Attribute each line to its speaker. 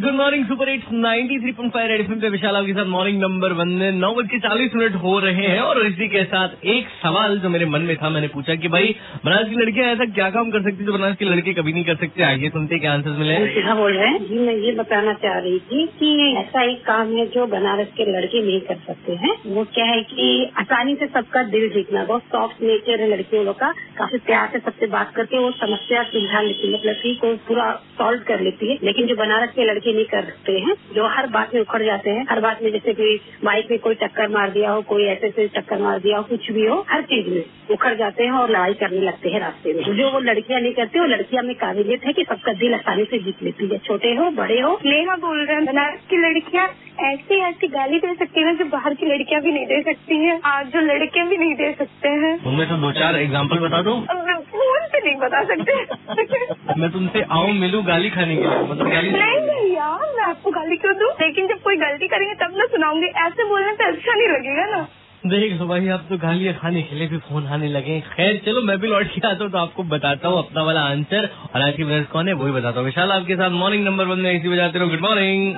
Speaker 1: Good morning super at ninety three point five Red पे विशाल आपके साथ मॉर्निंग नंबर वन में नौ बज के चालीस मिनट हो रहे हैं और इसी के साथ एक सवाल जो मेरे मन में था, मैंने पूछा कि भाई, बनारस की लड़कियाँ ऐसा क्या काम कर सकती जो बनारस के लड़के कभी नहीं कर सकते? आइए सुनते क्या आंसर मिले।
Speaker 2: हाँ बोल रहे हैं। जी, मैं ये बताना चाह रही थी कि ऐसा एक काम है जो बनारस के लड़के नहीं कर सकते हैं। वो क्या है कि आसानी से सबका दिल जीतना, बहुत सॉफ्ट नेचर है लड़कियों का। काफ़ी प्यार से सबसे बात करके वो समस्या सुलझा लेती है मतलब कि को पूरा सॉल्व कर लेती है। लेकिन जो बनारस के लड़के नहीं करते हैं जो हर बात में उखड़ जाते हैं। हर बात में जैसे कोई बाइक में कोई टक्कर मार दिया हो कोई ऐसे से टक्कर मार दिया हो कुछ भी हो हर चीज़ में उखड़ जाते हैं और लड़ाई करने लगते हैं रास्ते में। जो वो लड़कियाँ नहीं करती वो लड़कियाँ में काबिलियत है कि सबका दिल आसानी से जीत लेती है। छोटे हो बड़े हो।
Speaker 3: नेहा बोल रहे हैं बनारस की लड़कियाँ ऐसी ऐसी गाली दे सकती है जो बाहर की लड़कियाँ भी नहीं दे सकती हैं आज जो लड़के भी नहीं दे सकते हैं।
Speaker 1: उनमें तो दो चार एग्ज़ाम्पल बता दो?
Speaker 3: फ़ोन पे नहीं बता सकते।
Speaker 1: मैं तुमसे आऊँ मिलूं गाली खाने के लिए मतलब गाली
Speaker 3: आपको गाली क्यों दूँ? लेकिन जब कोई गलती करेंगे तब ना सुनाऊँगी। ऐसे बोलने से अच्छा नहीं लगेगा ना।
Speaker 1: देख भाई आप तो गालियाँ खाने के लिए भी फ़ोन आने लगे खैर, चलो मैं भी लौट के आता हूँ तो आपको बताता हूँ अपना वाला आंसर और आज की विनर्स कौन है वही बताता हूँ। विशाल आपके साथ मॉर्निंग नंबर वन में इसी बजाते रहो। Good morning